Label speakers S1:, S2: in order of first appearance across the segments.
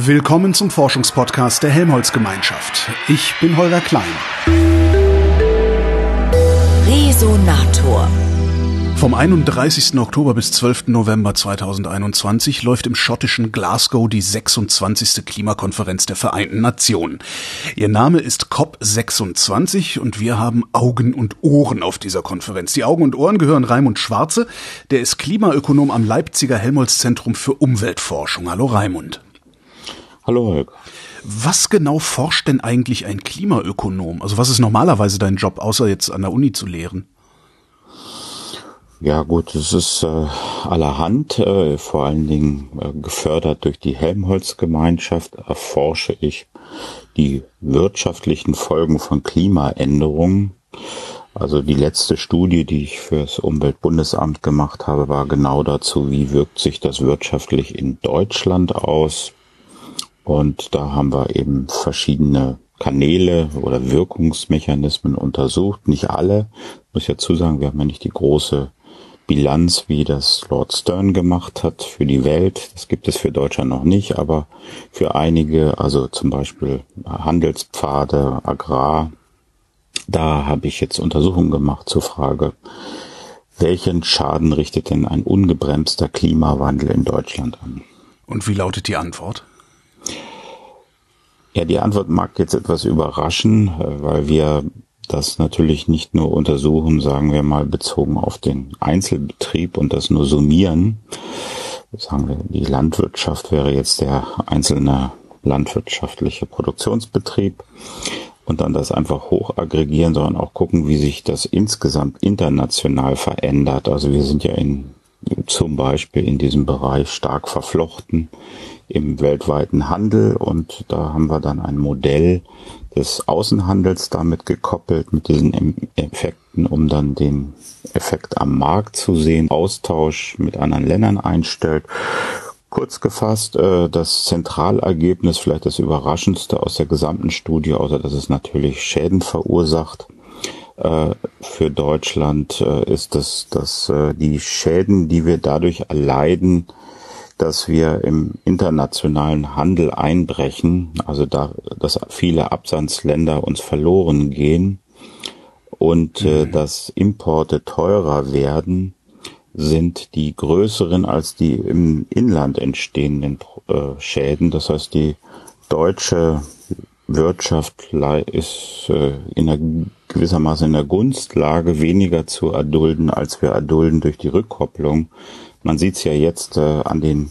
S1: Willkommen zum Forschungspodcast der Helmholtz-Gemeinschaft. Ich bin Holger Klein.
S2: Resonator.
S1: Vom 31. Oktober bis 12. November 2021 läuft im schottischen Glasgow die 26. Klimakonferenz der Vereinten Nationen. Ihr Name ist COP26 und wir haben Augen und Ohren auf dieser Konferenz. Die Augen und Ohren gehören Raimund Schwarze, der ist Klimaökonom am Leipziger Helmholtz Zentrum für Umweltforschung. Hallo Raimund.
S3: Hallo Holger.
S1: Was genau forscht denn eigentlich ein Klimaökonom? Also was ist normalerweise dein Job, außer jetzt an der Uni zu lehren?
S3: Ja gut, es ist äh, allerhand, äh, vor allen Dingen äh, gefördert durch die Helmholtz-Gemeinschaft erforsche ich die wirtschaftlichen Folgen von Klimaänderungen. Also die letzte Studie, die ich fürs Umweltbundesamt gemacht habe, war genau dazu, wie wirkt sich das wirtschaftlich in Deutschland aus. Und da haben wir eben verschiedene Kanäle oder Wirkungsmechanismen untersucht. Nicht alle, muss ich dazu sagen, wir haben ja nicht die große Bilanz, wie das Lord Stern gemacht hat für die Welt. Das gibt es für Deutschland noch nicht, aber für einige, also zum Beispiel Handelspfade, Agrar, da habe ich jetzt Untersuchungen gemacht zur Frage, welchen Schaden richtet denn ein ungebremster Klimawandel in Deutschland an?
S1: Und wie lautet die Antwort?
S3: Ja, die Antwort mag jetzt etwas überraschen, äh, weil wir das natürlich nicht nur untersuchen, sagen wir mal, bezogen auf den Einzelbetrieb und das nur summieren. Sagen wir, die Landwirtschaft wäre jetzt der einzelne landwirtschaftliche Produktionsbetrieb und dann das einfach hoch aggregieren, sondern auch gucken, wie sich das insgesamt international verändert. Also wir sind ja in, zum Beispiel in diesem Bereich stark verflochten im weltweiten Handel und da haben wir dann ein Modell des Außenhandels damit gekoppelt mit diesen Effekten, um dann den Effekt am Markt zu sehen, Austausch mit anderen Ländern einstellt. Kurz gefasst, äh, das Zentralergebnis, vielleicht das Überraschendste aus der gesamten Studie, außer dass es natürlich Schäden verursacht, äh, für Deutschland äh, ist, dass, dass die Schäden, die wir dadurch erleiden, dass wir im internationalen Handel einbrechen, also da, dass viele Absatzländer uns verloren gehen und äh, mhm. dass Importe teurer werden, sind die größeren als die im Inland entstehenden äh, Schäden. Das heißt, die deutsche Wirtschaft ist äh, in der gewissermaßen in der Gunstlage weniger zu erdulden, als wir erdulden durch die Rückkopplung man sieht es ja jetzt äh, an den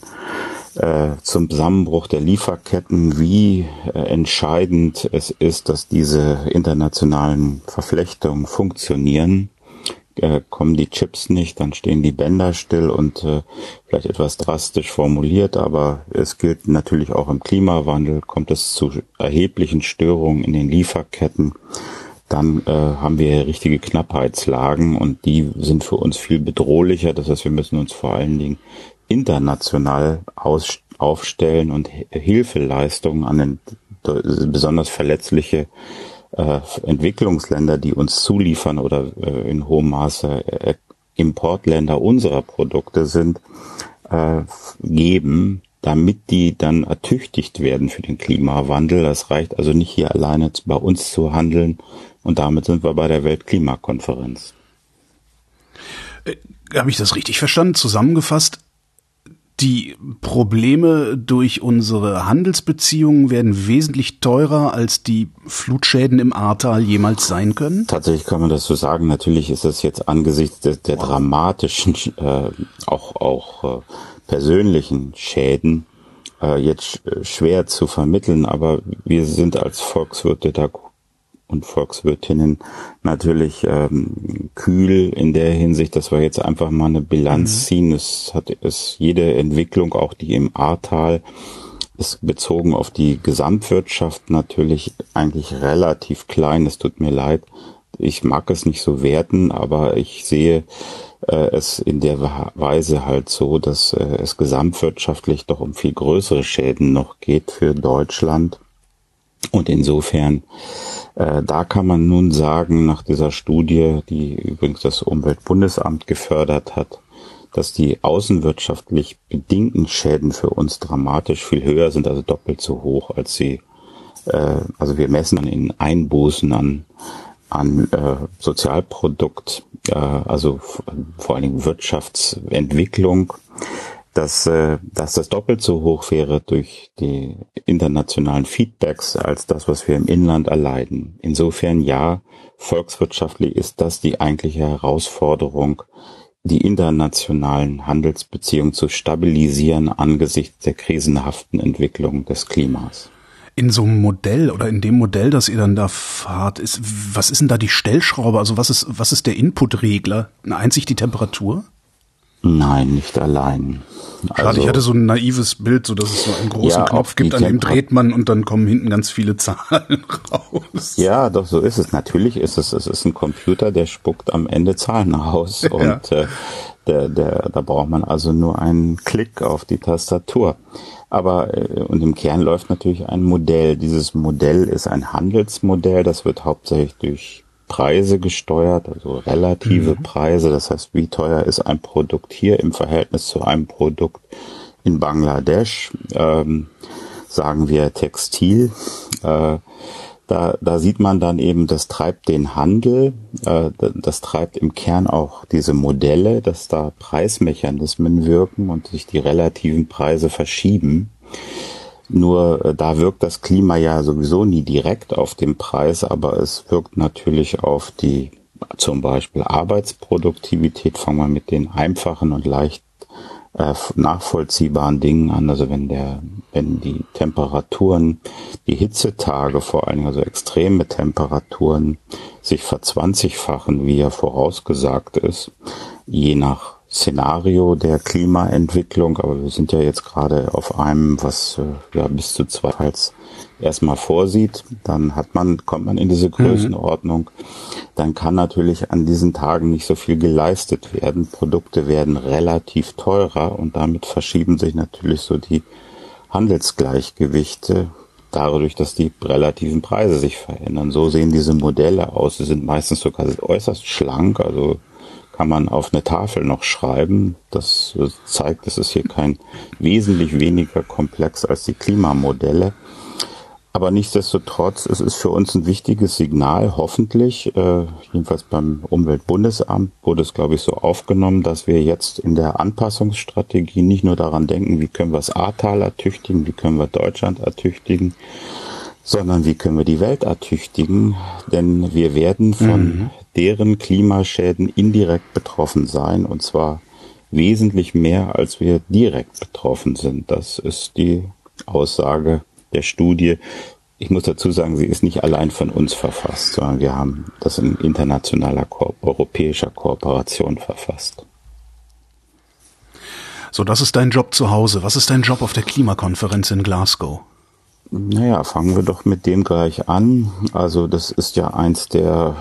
S3: äh, zum Zusammenbruch der Lieferketten, wie äh, entscheidend es ist, dass diese internationalen Verflechtungen funktionieren. Äh, kommen die Chips nicht, dann stehen die Bänder still und äh, vielleicht etwas drastisch formuliert, aber es gilt natürlich auch im Klimawandel, kommt es zu erheblichen Störungen in den Lieferketten dann äh, haben wir richtige Knappheitslagen und die sind für uns viel bedrohlicher. Das heißt, wir müssen uns vor allen Dingen international aus, aufstellen und Hilfeleistungen an den besonders verletzliche äh, Entwicklungsländer, die uns zuliefern oder äh, in hohem Maße äh, Importländer unserer Produkte sind, äh, geben, damit die dann ertüchtigt werden für den Klimawandel. Das reicht also nicht hier alleine bei uns zu handeln, und damit sind wir bei der Weltklimakonferenz.
S1: Äh, Habe ich das richtig verstanden? Zusammengefasst, die Probleme durch unsere Handelsbeziehungen werden wesentlich teurer, als die Flutschäden im Ahrtal jemals sein können?
S3: Tatsächlich kann man das so sagen. Natürlich ist das jetzt angesichts der, der dramatischen, äh, auch, auch äh, persönlichen Schäden äh, jetzt schwer zu vermitteln. Aber wir sind als Volkswirte da und Volkswirtinnen natürlich ähm, kühl in der Hinsicht, dass wir jetzt einfach mal eine Bilanz mhm. ziehen. Es hat es jede Entwicklung, auch die im Ahrtal, ist bezogen auf die Gesamtwirtschaft natürlich eigentlich relativ klein. Es tut mir leid. Ich mag es nicht so werten, aber ich sehe äh, es in der Weise halt so, dass äh, es gesamtwirtschaftlich doch um viel größere Schäden noch geht für Deutschland. Und insofern äh, da kann man nun sagen, nach dieser Studie, die übrigens das Umweltbundesamt gefördert hat, dass die außenwirtschaftlich bedingten Schäden für uns dramatisch viel höher sind, also doppelt so hoch, als sie, äh, also wir messen in Einbußen an, an äh, Sozialprodukt, äh, also vor allen Dingen Wirtschaftsentwicklung, dass, äh, dass das doppelt so hoch wäre durch die internationalen Feedbacks als das, was wir im Inland erleiden. Insofern ja, volkswirtschaftlich ist das die eigentliche Herausforderung, die internationalen Handelsbeziehungen zu stabilisieren angesichts der krisenhaften Entwicklung des Klimas.
S1: In so einem Modell oder in dem Modell, das ihr dann da fahrt, ist, was ist denn da die Stellschraube? Also was ist, was ist der Inputregler? Einzig die Temperatur?
S3: Nein, nicht allein.
S1: Schade, also, ich hatte so ein naives Bild, so dass es so einen großen ja, Knopf gibt, an dem dreht man und dann kommen hinten ganz viele Zahlen raus.
S3: Ja, doch so ist es. Natürlich ist es, es ist ein Computer, der spuckt am Ende Zahlen raus ja. und äh, der, der, da braucht man also nur einen Klick auf die Tastatur. Aber äh, und im Kern läuft natürlich ein Modell. Dieses Modell ist ein Handelsmodell, das wird hauptsächlich durch Preise gesteuert, also relative mhm. Preise. Das heißt, wie teuer ist ein Produkt hier im Verhältnis zu einem Produkt in Bangladesch? Ähm, sagen wir Textil. Äh, da, da sieht man dann eben, das treibt den Handel, äh, das treibt im Kern auch diese Modelle, dass da Preismechanismen wirken und sich die relativen Preise verschieben. Nur äh, da wirkt das Klima ja sowieso nie direkt auf den Preis, aber es wirkt natürlich auf die zum Beispiel Arbeitsproduktivität. Fangen wir mit den einfachen und leicht äh, nachvollziehbaren Dingen an. Also wenn der, wenn die Temperaturen, die Hitzetage vor allen Dingen, also extreme Temperaturen sich verzwanzigfachen, wie ja vorausgesagt ist, je nach Szenario der Klimaentwicklung, aber wir sind ja jetzt gerade auf einem, was äh, ja bis zu zwei Hals erstmal vorsieht, dann hat man, kommt man in diese Größenordnung, mhm. dann kann natürlich an diesen Tagen nicht so viel geleistet werden. Produkte werden relativ teurer und damit verschieben sich natürlich so die Handelsgleichgewichte dadurch, dass die relativen Preise sich verändern. So sehen diese Modelle aus. Sie sind meistens sogar äußerst schlank, also kann man auf eine Tafel noch schreiben. Das zeigt, es ist hier kein wesentlich weniger komplex als die Klimamodelle. Aber nichtsdestotrotz, es ist für uns ein wichtiges Signal, hoffentlich, äh, jedenfalls beim Umweltbundesamt wurde es, glaube ich, so aufgenommen, dass wir jetzt in der Anpassungsstrategie nicht nur daran denken, wie können wir das Ahrtal ertüchtigen, wie können wir Deutschland ertüchtigen, sondern wie können wir die Welt ertüchtigen, denn wir werden von mhm. deren Klimaschäden indirekt betroffen sein, und zwar wesentlich mehr, als wir direkt betroffen sind. Das ist die Aussage der Studie. Ich muss dazu sagen, sie ist nicht allein von uns verfasst, sondern wir haben das in internationaler, Ko europäischer Kooperation verfasst.
S1: So, das ist dein Job zu Hause. Was ist dein Job auf der Klimakonferenz in Glasgow?
S3: Naja, fangen wir doch mit dem gleich an. Also das ist ja eins der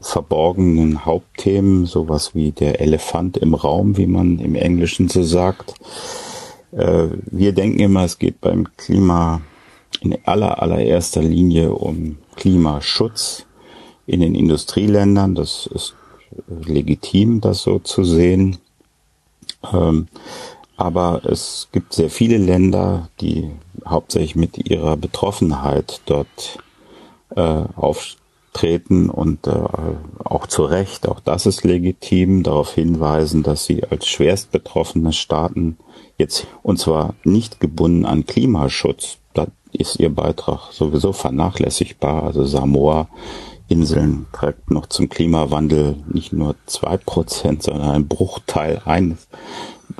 S3: verborgenen Hauptthemen, sowas wie der Elefant im Raum, wie man im Englischen so sagt. Äh, wir denken immer, es geht beim Klima in aller allererster Linie um Klimaschutz in den Industrieländern. Das ist legitim, das so zu sehen. Ähm, aber es gibt sehr viele Länder, die hauptsächlich mit ihrer Betroffenheit dort äh, auftreten und äh, auch zu Recht, auch das ist legitim, darauf hinweisen, dass sie als schwerst betroffene Staaten jetzt, und zwar nicht gebunden an Klimaschutz, da ist ihr Beitrag sowieso vernachlässigbar, also Samoa Inseln trägt noch zum Klimawandel nicht nur zwei Prozent, sondern ein Bruchteil eines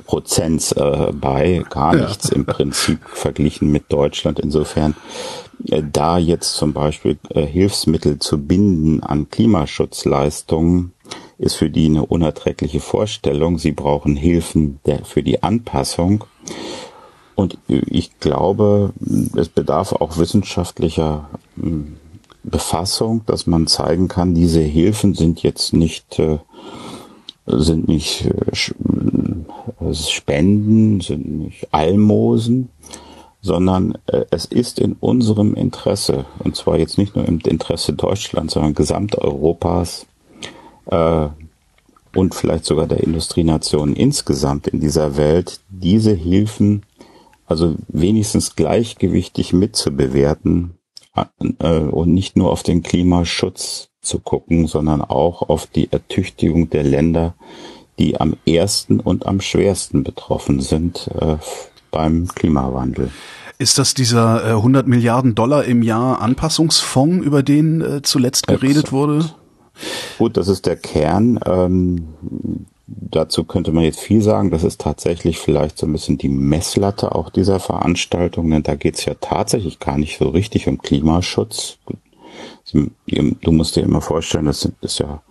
S3: Prozent äh, bei, gar nichts ja. im Prinzip verglichen mit Deutschland. Insofern äh, da jetzt zum Beispiel äh, Hilfsmittel zu binden an Klimaschutzleistungen ist für die eine unerträgliche Vorstellung. Sie brauchen Hilfen der, für die Anpassung. Und ich glaube, es bedarf auch wissenschaftlicher hm, Befassung, dass man zeigen kann, diese Hilfen sind jetzt nicht äh, sind nicht äh, äh, Spenden, sind nicht Almosen, sondern äh, es ist in unserem Interesse, und zwar jetzt nicht nur im Interesse Deutschlands, sondern Gesamteuropas, und vielleicht sogar der Industrienationen insgesamt in dieser Welt, diese Hilfen also wenigstens gleichgewichtig mitzubewerten äh, und nicht nur auf den Klimaschutz zu gucken, sondern auch auf die Ertüchtigung der Länder, die am ersten und am schwersten betroffen sind äh, beim Klimawandel.
S1: Ist das dieser äh, 100 Milliarden Dollar im Jahr Anpassungsfonds, über den äh, zuletzt geredet Exakt. wurde?
S3: Gut, das ist der Kern. Ähm, dazu könnte man jetzt viel sagen. Das ist tatsächlich vielleicht so ein bisschen die Messlatte auch dieser Veranstaltung, denn da geht es ja tatsächlich gar nicht so richtig um Klimaschutz. Du musst dir immer vorstellen, das ist ja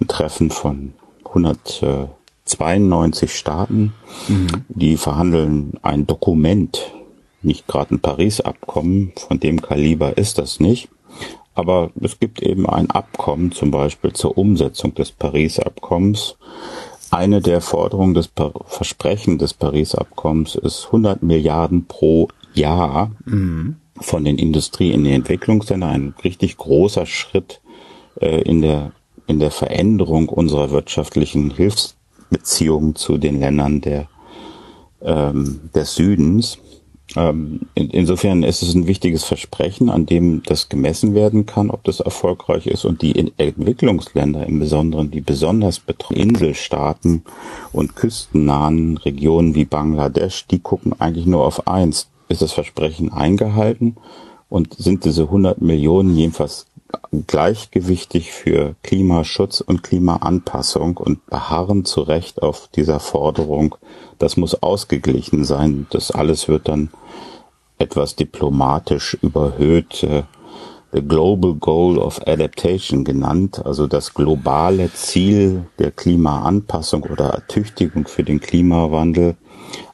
S3: ein Treffen von 192 Staaten, mhm. die verhandeln ein Dokument, nicht gerade ein Paris-Abkommen, von dem Kaliber ist das nicht. Aber es gibt eben ein Abkommen zum Beispiel zur Umsetzung des Paris-Abkommens. Eine der Forderungen des pa Versprechen des Paris-Abkommens ist 100 Milliarden pro Jahr mhm. von den Industrie in die Entwicklungsländer. Ein richtig großer Schritt äh, in der in der Veränderung unserer wirtschaftlichen Hilfsbeziehungen zu den Ländern der ähm, des Südens. Ähm, in, insofern ist es ein wichtiges Versprechen, an dem das gemessen werden kann, ob das erfolgreich ist. Und die Entwicklungsländer im Besonderen, die besonders betroffenen Inselstaaten und küstennahen Regionen wie Bangladesch, die gucken eigentlich nur auf eins. Ist das Versprechen eingehalten? Und sind diese 100 Millionen jedenfalls gleichgewichtig für Klimaschutz und Klimaanpassung und beharren zu Recht auf dieser Forderung, das muss ausgeglichen sein. Das alles wird dann etwas diplomatisch überhöht, äh, the Global Goal of Adaptation genannt, also das globale Ziel der Klimaanpassung oder Ertüchtigung für den Klimawandel.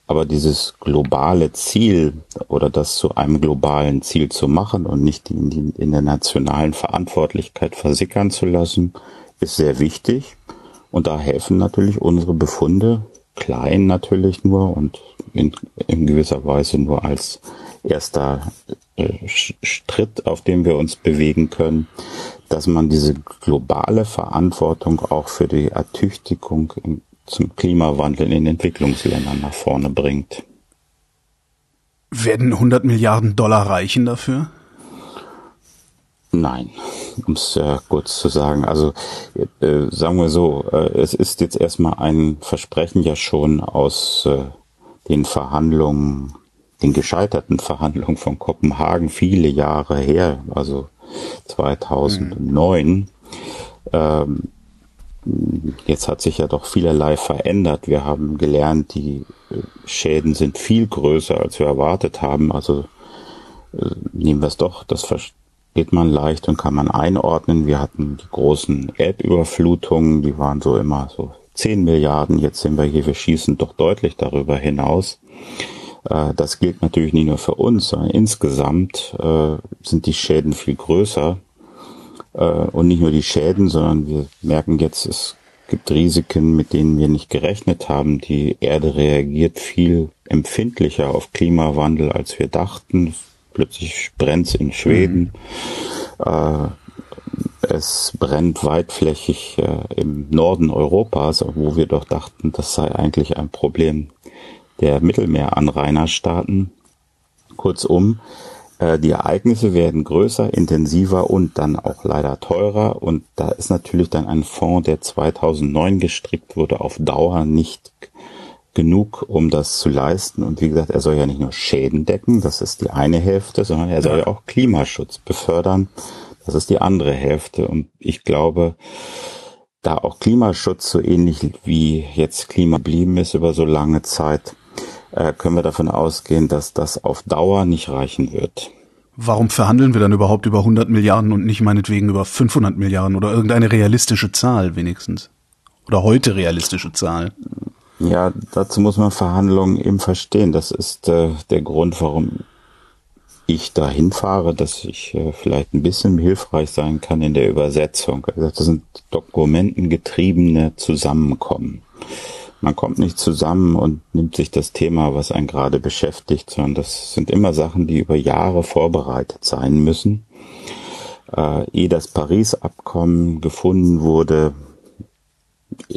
S3: Aber dieses globale Ziel oder das zu einem globalen Ziel zu machen und nicht in, die, in der nationalen Verantwortlichkeit versickern zu lassen, ist sehr wichtig. Und da helfen natürlich unsere Befunde, klein natürlich nur und in, in gewisser Weise nur als erster äh, Schritt, auf dem wir uns bewegen können, dass man diese globale Verantwortung auch für die Ertüchtigung zum Klimawandel in den Entwicklungsländern nach vorne bringt.
S1: Werden 100 Milliarden Dollar reichen dafür?
S3: Nein, um es äh, kurz zu sagen. Also äh, sagen wir so, äh, es ist jetzt erstmal ein Versprechen ja schon aus äh, den Verhandlungen, den gescheiterten Verhandlungen von Kopenhagen viele Jahre her, also 2009. Mhm. Ähm, Jetzt hat sich ja doch vielerlei verändert. Wir haben gelernt, die äh, Schäden sind viel größer, als wir erwartet haben. Also äh, nehmen wir es doch, das versteht man leicht und kann man einordnen. Wir hatten die großen Erdüberflutungen, die waren so immer so 10 Milliarden. Jetzt sind wir hier, wir schießen doch deutlich darüber hinaus. Äh, das gilt natürlich nicht nur für uns, sondern insgesamt sind die Schäden viel größer. Äh, und nicht nur die Schäden, sondern wir merken jetzt, es gibt Risiken, mit denen wir nicht gerechnet haben. Die Erde reagiert viel empfindlicher auf Klimawandel, als wir dachten. Plötzlich brennt es in Schweden. Mhm. Es brennt weitflächig äh, im Norden Europas, wo wir doch dachten, das sei eigentlich ein Problem der Mittelmeeranrainerstaaten. Kurzum, die Ereignisse werden größer, intensiver und dann auch leider teurer. Und da ist natürlich dann ein Fonds, der 2009 gestrickt wurde, auf Dauer nicht genug, um das zu leisten. Und wie gesagt, er soll ja nicht nur Schäden decken, das ist die eine Hälfte, sondern er soll ja auch Klimaschutz befördern. Das ist die andere Hälfte. Und ich glaube, da auch Klimaschutz so ähnlich wie jetzt Klima blieben ist über so lange Zeit, äh, können wir davon ausgehen, dass das auf Dauer nicht reichen wird.
S1: Warum verhandeln wir dann überhaupt über 100 Milliarden und nicht meinetwegen über 500 Milliarden oder irgendeine realistische Zahl wenigstens? Oder heute realistische Zahl?
S3: Ja, dazu muss man Verhandlungen eben verstehen. Das ist äh, der Grund, warum ich dahin fahre, dass ich äh, vielleicht ein bisschen hilfreich sein kann in der Übersetzung. Also das sind dokumentengetriebene Zusammenkommen man kommt nicht zusammen und nimmt sich das Thema, was einen gerade beschäftigt, sondern das sind immer Sachen, die über Jahre vorbereitet sein müssen. Äh, ehe das Paris-Abkommen gefunden wurde,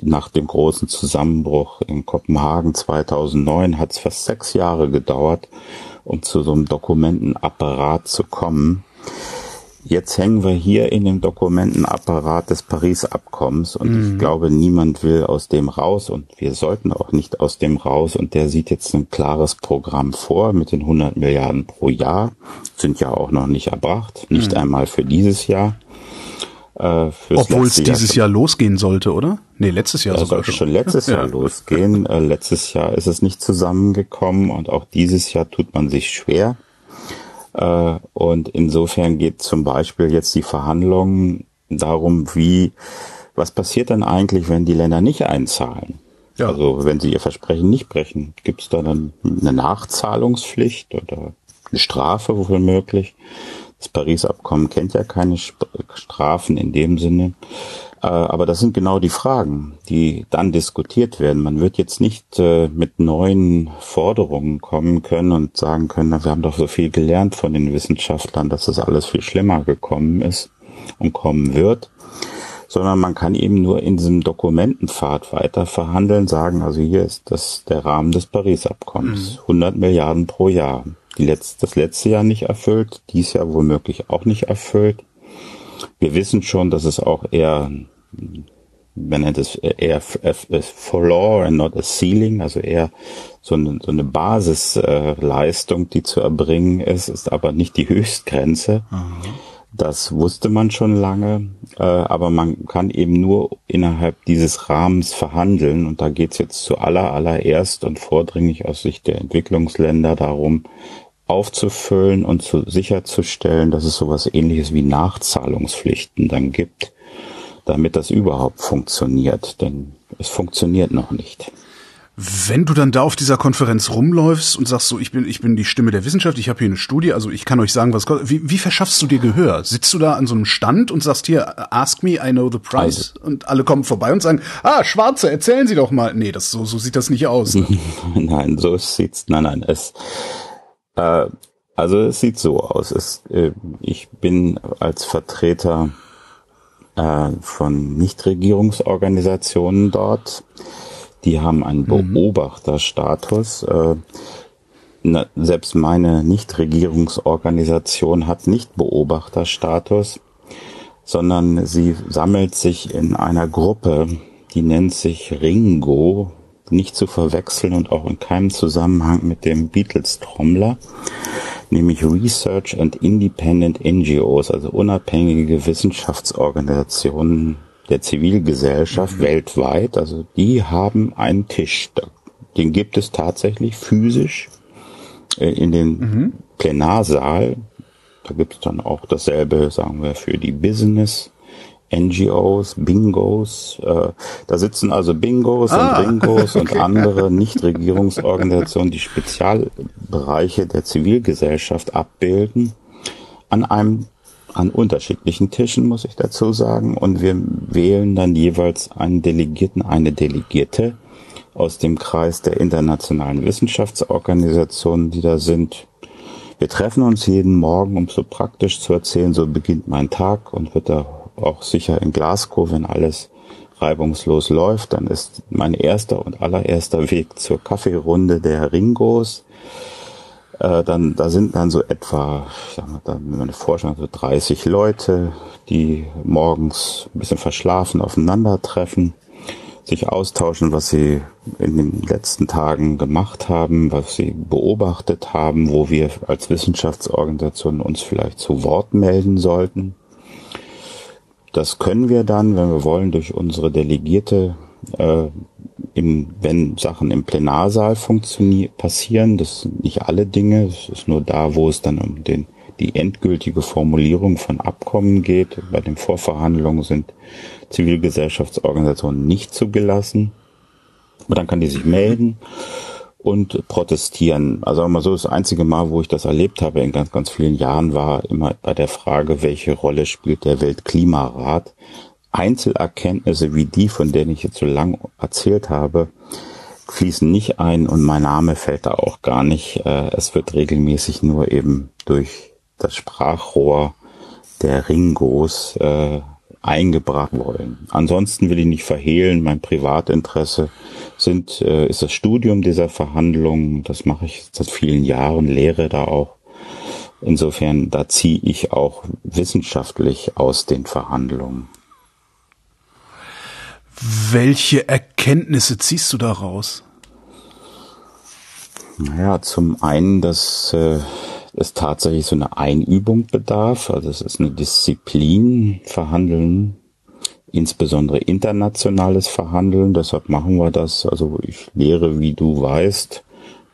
S3: nach dem großen Zusammenbruch in Kopenhagen 2009 hat es fast sechs Jahre gedauert, um zu so einem Dokumentenapparat zu kommen. Jetzt hängen wir hier in dem Dokumentenapparat des Paris-Abkommens und mhm. ich glaube, niemand will aus dem raus und wir sollten auch nicht aus dem raus und der sieht jetzt ein klares Programm vor mit den 100 Milliarden pro Jahr, sind ja auch noch nicht erbracht, nicht mhm. einmal für dieses Jahr.
S1: Äh, Obwohl es dieses Jahr, Jahr losgehen sollte, oder? Nee, letztes Jahr
S3: sogar sollte schon. letztes Jahr losgehen. Äh, letztes Jahr ist es nicht zusammengekommen und auch dieses Jahr tut man sich schwer. Äh, und insofern geht zum Beispiel jetzt die Verhandlungen darum, wie, was passiert dann eigentlich, wenn die Länder nicht einzahlen? Ja. Also wenn sie ihr Versprechen nicht brechen, gibt es da dann eine Nachzahlungspflicht oder eine Strafe wofür möglich? Das Paris-Abkommen kennt ja keine Strafen in dem Sinne. Äh, aber das sind genau die Fragen, die dann diskutiert werden. Man wird jetzt nicht äh, mit neuen Forderungen kommen können und sagen können, wir haben doch so viel gelernt von den Wissenschaftlern, dass das alles viel schlimmer gekommen ist und kommen wird, sondern man kann eben nur in diesem Dokumentenpfad weiter verhandeln, sagen, also hier ist das der Rahmen des Paris-Abkommens, 100 mhm. Milliarden pro Jahr die letzte, das letzte Jahr nicht erfüllt, dies Jahr womöglich auch nicht erfüllt. Wir wissen schon, dass es auch eher, man nennt es eher a floor and not a ceiling, also eher so eine, so eine Basisleistung, die zu erbringen ist, ist aber nicht die Höchstgrenze. Mhm. Das wusste man schon lange, äh, aber man kann eben nur innerhalb dieses Rahmens verhandeln. Und da geht es jetzt zu aller, allererst und vordringlich aus Sicht der Entwicklungsländer darum, aufzufüllen und zu, sicherzustellen, dass es sowas ähnliches wie Nachzahlungspflichten dann gibt, damit das überhaupt funktioniert. Denn es funktioniert noch nicht.
S1: Wenn du dann da auf dieser Konferenz rumläufst und sagst so, ich bin, ich bin die Stimme der Wissenschaft, ich habe hier eine Studie, also ich kann euch sagen, was wie, wie verschaffst du dir Gehör? Sitzt du da an so einem Stand und sagst hier, ask me, I know the price, also. und alle kommen vorbei und sagen, ah, Schwarze, erzählen Sie doch mal. Nee, das so, so sieht das nicht aus. Ne?
S3: nein, so sieht's, nein, nein, es, äh, also es sieht so aus. Es, äh, ich bin als Vertreter äh, von Nichtregierungsorganisationen dort. Die haben einen mhm. Beobachterstatus. Äh, na, selbst meine Nichtregierungsorganisation hat nicht Beobachterstatus, sondern sie sammelt sich in einer Gruppe, die nennt sich Ringo, nicht zu verwechseln und auch in keinem Zusammenhang mit dem Beatles-Trommler, nämlich Research and Independent NGOs, also unabhängige Wissenschaftsorganisationen der Zivilgesellschaft mhm. weltweit. Also die haben einen Tisch. Den gibt es tatsächlich physisch äh, in den mhm. Plenarsaal. Da gibt es dann auch dasselbe, sagen wir, für die Business NGOs, Bingos. Äh, da sitzen also Bingos ah, und Ringos okay. und andere Nichtregierungsorganisationen, die Spezialbereiche der Zivilgesellschaft abbilden, an einem an unterschiedlichen Tischen, muss ich dazu sagen. Und wir wählen dann jeweils einen Delegierten, eine Delegierte aus dem Kreis der internationalen Wissenschaftsorganisationen, die da sind. Wir treffen uns jeden Morgen, um so praktisch zu erzählen, so beginnt mein Tag und wird da auch sicher in Glasgow, wenn alles reibungslos läuft, dann ist mein erster und allererster Weg zur Kaffeerunde der Ringos. Äh, dann, da sind dann so etwa, ich sag mal, dann meine Vorstellung, so 30 Leute, die morgens ein bisschen verschlafen aufeinandertreffen, sich austauschen, was sie in den letzten Tagen gemacht haben, was sie beobachtet haben, wo wir als Wissenschaftsorganisation uns vielleicht zu Wort melden sollten. Das können wir dann, wenn wir wollen, durch unsere Delegierte, äh, im, wenn Sachen im Plenarsaal funktionieren, passieren. Das sind nicht alle Dinge. Es ist nur da, wo es dann um den, die endgültige Formulierung von Abkommen geht. Bei den Vorverhandlungen sind Zivilgesellschaftsorganisationen nicht zugelassen. Aber dann kann die sich melden und protestieren. Also mal so das einzige Mal, wo ich das erlebt habe in ganz, ganz vielen Jahren, war immer bei der Frage, welche Rolle spielt der Weltklimarat. Einzelerkenntnisse wie die, von denen ich jetzt so lang erzählt habe, fließen nicht ein und mein Name fällt da auch gar nicht. Äh, es wird regelmäßig nur eben durch das Sprachrohr der Ringos äh, eingebracht wollen. Ansonsten will ich nicht verhehlen, mein Privatinteresse sind, äh, ist das Studium dieser Verhandlungen. Das mache ich seit vielen Jahren, lehre da auch. Insofern, da ziehe ich auch wissenschaftlich aus den Verhandlungen.
S1: Welche Erkenntnisse ziehst du daraus?
S3: Naja, zum einen, dass äh, es tatsächlich so eine Einübung bedarf. Also es ist eine Disziplin, Verhandeln, insbesondere internationales Verhandeln. Deshalb machen wir das. Also ich lehre, wie du weißt,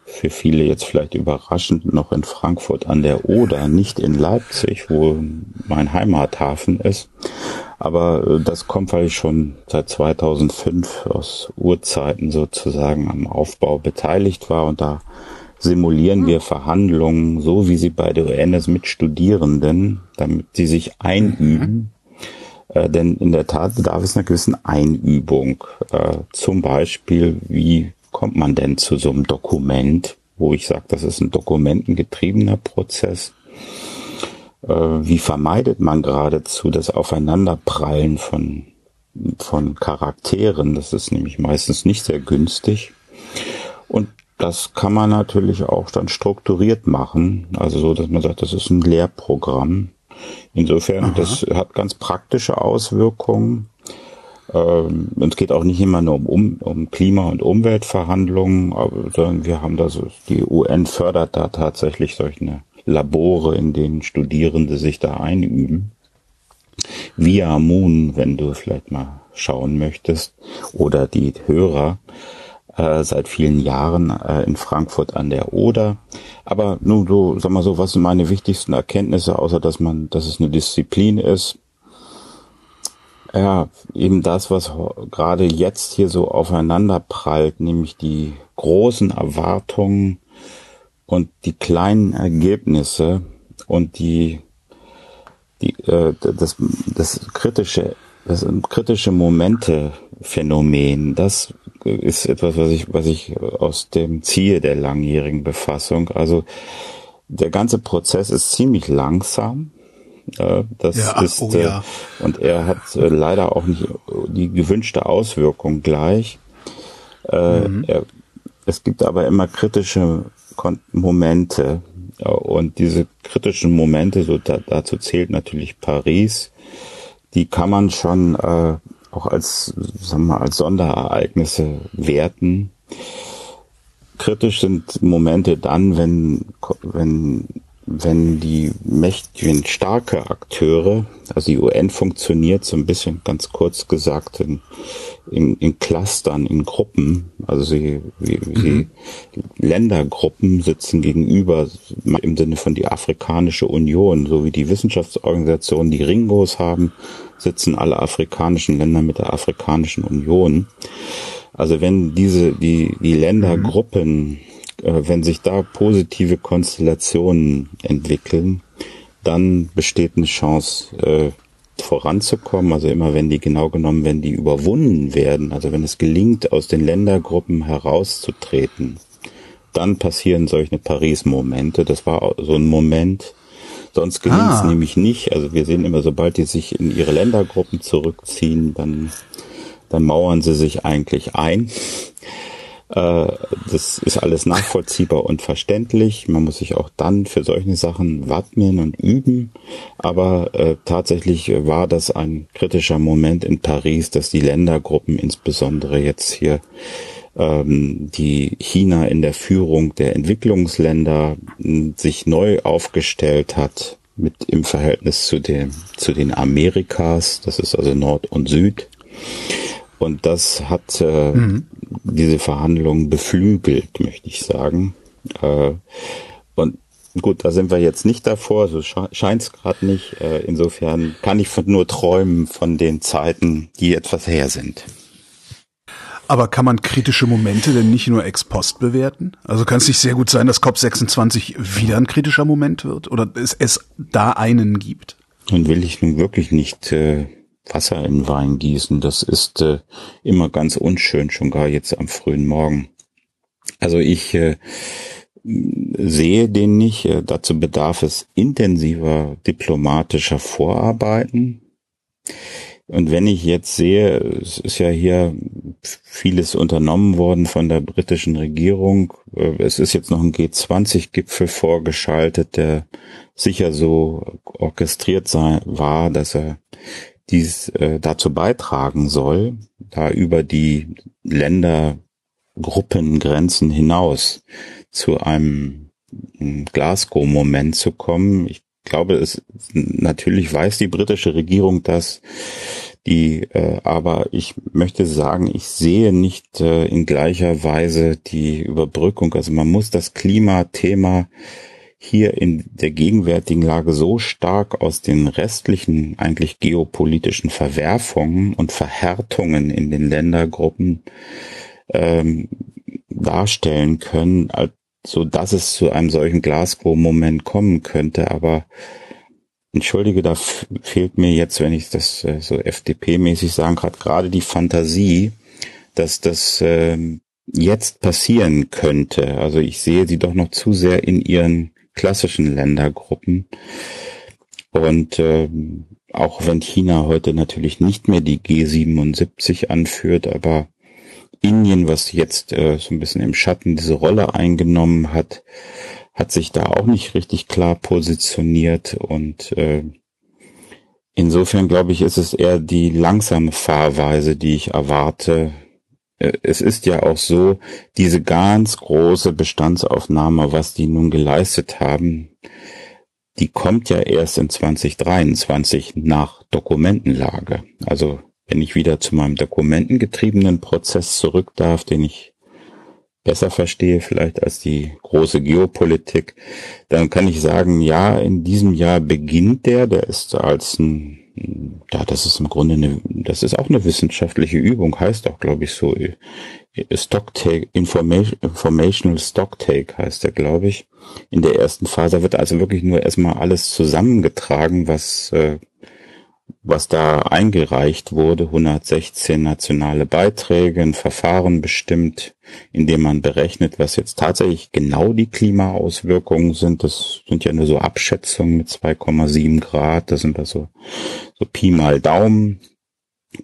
S3: für viele jetzt vielleicht überraschend noch in Frankfurt an der Oder, nicht in Leipzig, wo mein Heimathafen ist. Aber äh, das kommt, weil ich schon seit 2005 aus Urzeiten sozusagen am Aufbau beteiligt war und da simulieren wir Verhandlungen so, wie sie bei der UNS mit Studierenden, damit sie sich einüben. Äh, denn in der Tat bedarf es einer gewissen Einübung. Äh, zum Beispiel, wie kommt man denn zu so einem Dokument, wo ich sage, das ist ein dokumentengetriebener Prozess? Äh, wie vermeidet man geradezu das Aufeinanderprallen von, von Charakteren? Das ist nämlich meistens nicht sehr günstig. Und das kann man natürlich auch dann strukturiert machen, also so, dass man sagt, das ist ein Lehrprogramm. Insofern, Aha. das hat ganz praktische Auswirkungen. Ähm, es geht auch nicht immer nur um, um, um Klima- und Umweltverhandlungen, sondern wir haben da so, die UN fördert da tatsächlich solche Labore, in denen Studierende sich da einüben. Via Moon, wenn du vielleicht mal schauen möchtest, oder die Hörer, äh, seit vielen Jahren äh, in Frankfurt an der Oder. Aber nun so, sag mal so, was sind meine wichtigsten Erkenntnisse, außer dass man, dass es eine Disziplin ist? Ja, eben das, was gerade jetzt hier so aufeinander prallt, nämlich die großen Erwartungen und die kleinen Ergebnisse und die, die äh, das, das kritische das kritische Momente Phänomen, das ist etwas, was ich, was ich aus dem Ziel der langjährigen Befassung, also der ganze Prozess ist ziemlich langsam. Äh, das ja, ist, oh ja. Äh, und er hat äh, leider auch nicht die gewünschte Auswirkung gleich. Mhm. Er, es gibt aber immer kritische Momente und diese kritischen Momente, so da, dazu zählt natürlich Paris, die kann man schon äh, auch als, sagen wir mal, als Sonderereignisse werten. Kritisch sind Momente dann, wenn, wenn, wenn die mächtigen, starke Akteure, also die UN funktioniert so ein bisschen ganz kurz gesagt in, in, in Clustern, in Gruppen, also sie, wie, wie mhm. Ländergruppen sitzen gegenüber im Sinne von die Afrikanische Union, so wie die Wissenschaftsorganisationen die Ringos haben, sitzen alle afrikanischen Länder mit der Afrikanischen Union. Also wenn diese, die, die Ländergruppen, äh, wenn sich da positive Konstellationen entwickeln, dann besteht eine Chance, äh, voranzukommen. Also immer wenn die genau genommen, wenn die überwunden werden, also wenn es gelingt, aus den Ländergruppen herauszutreten, dann passieren solche Paris-Momente. Das war so ein Moment, Sonst gelingt es ah. nämlich nicht. Also wir sehen immer, sobald die sich in ihre Ländergruppen zurückziehen, dann, dann mauern sie sich eigentlich ein. Äh, das ist alles nachvollziehbar und verständlich. Man muss sich auch dann für solche Sachen wappnen und üben. Aber äh, tatsächlich war das ein kritischer Moment in Paris, dass die Ländergruppen, insbesondere jetzt hier ähm, die China in der Führung der Entwicklungsländer sich neu aufgestellt hat mit im Verhältnis zu den zu den Amerikas. Das ist also Nord und Süd. Und das hat äh, mhm. diese Verhandlungen beflügelt, möchte ich sagen. Äh, und gut, da sind wir jetzt nicht davor, so scheint es gerade nicht. Äh, insofern kann ich nur träumen von den Zeiten, die etwas her sind.
S1: Aber kann man kritische Momente denn nicht nur ex post bewerten? Also kann es nicht sehr gut sein, dass COP26 wieder ein kritischer Moment wird? Oder es, es da einen gibt?
S3: Nun will ich nun wirklich nicht äh, Wasser in Wein gießen. Das ist äh, immer ganz unschön, schon gar jetzt am frühen Morgen. Also ich äh, sehe den nicht. Äh, dazu bedarf es intensiver diplomatischer Vorarbeiten. Und wenn ich jetzt sehe, es ist ja hier vieles unternommen worden von der britischen Regierung. Äh, es ist jetzt noch ein G20-Gipfel vorgeschaltet, der sicher so orchestriert war, dass er dies äh, dazu beitragen soll, da über die Ländergruppengrenzen hinaus zu einem Glasgow-Moment zu kommen. Ich glaube, es natürlich weiß die britische Regierung das, die, äh, aber ich möchte sagen, ich sehe nicht äh, in gleicher Weise die Überbrückung. Also man muss das Klimathema hier in der gegenwärtigen Lage so stark aus den restlichen eigentlich geopolitischen Verwerfungen und Verhärtungen in den Ländergruppen ähm, darstellen können, so dass es zu einem solchen Glasgow-Moment kommen könnte. Aber entschuldige, da fehlt mir jetzt, wenn ich das äh, so FDP-mäßig sagen kann, gerade die Fantasie, dass das äh, jetzt passieren könnte. Also ich sehe sie doch noch zu sehr in ihren klassischen Ländergruppen. Und äh, auch wenn China heute natürlich nicht mehr die G77 anführt, aber Indien, was jetzt äh, so ein bisschen im Schatten diese Rolle eingenommen hat, hat sich da auch nicht richtig klar positioniert und äh, insofern glaube ich, ist es eher die langsame Fahrweise, die ich erwarte. Äh, es ist ja auch so, diese ganz große Bestandsaufnahme, was die nun geleistet haben, die kommt ja erst in 2023 nach Dokumentenlage. Also wenn ich wieder zu meinem dokumentengetriebenen Prozess zurück darf, den ich besser verstehe vielleicht als die große Geopolitik, dann kann ich sagen, ja, in diesem Jahr beginnt der, der ist als ein, ja, das ist im Grunde eine, das ist auch eine wissenschaftliche Übung, heißt auch, glaube ich, so, Stocktake, Information, Informational Stocktake heißt der, glaube ich. In der ersten Phase wird also wirklich nur erstmal alles zusammengetragen, was äh, was da eingereicht wurde, 116 nationale Beiträge, ein Verfahren bestimmt, in dem man berechnet, was jetzt tatsächlich genau die Klimaauswirkungen sind. Das sind ja nur so Abschätzungen mit 2,7 Grad, das sind also so Pi mal Daumen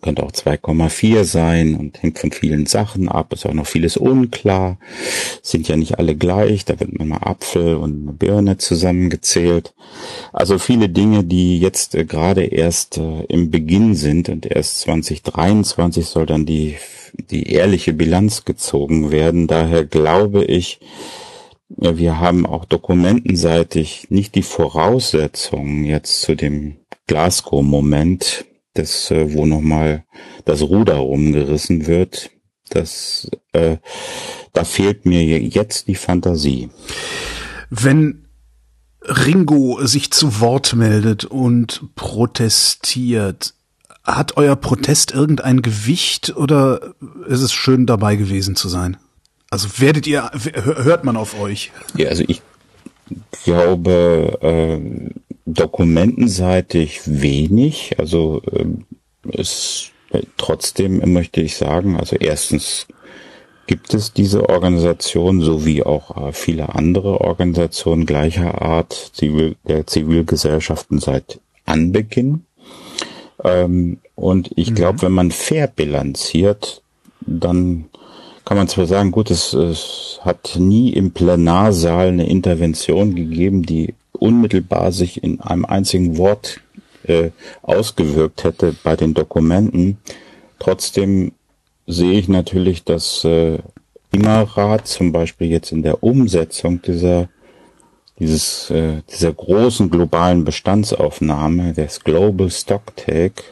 S3: könnte auch 2,4 sein und hängt von vielen Sachen ab. Ist auch noch vieles unklar. Sind ja nicht alle gleich. Da wird man mal Apfel und Birne zusammengezählt. Also viele Dinge, die jetzt äh, gerade erst äh, im Beginn sind und erst 2023 soll dann die, die ehrliche Bilanz gezogen werden. Daher glaube ich, wir haben auch dokumentenseitig nicht die Voraussetzungen jetzt zu dem Glasgow-Moment das, äh, wo nochmal das Ruder rumgerissen wird, das, äh, da fehlt mir jetzt die Fantasie.
S1: Wenn Ringo sich zu Wort meldet und protestiert, hat euer Protest irgendein Gewicht oder ist es schön dabei gewesen zu sein? Also werdet ihr, hört man auf euch?
S3: Ja, also ich glaube, äh, dokumentenseitig wenig. Also äh, es trotzdem möchte ich sagen, also erstens gibt es diese Organisation sowie auch äh, viele andere Organisationen gleicher Art Zivil der Zivilgesellschaften seit Anbeginn. Ähm, und ich mhm. glaube, wenn man fair bilanziert, dann kann man zwar sagen, gut, es, es hat nie im Plenarsaal eine Intervention gegeben, die unmittelbar sich in einem einzigen Wort äh, ausgewirkt hätte bei den Dokumenten. Trotzdem sehe ich natürlich, dass äh, Klimarat zum Beispiel jetzt in der Umsetzung dieser dieses äh, dieser großen globalen Bestandsaufnahme des Global Stocktake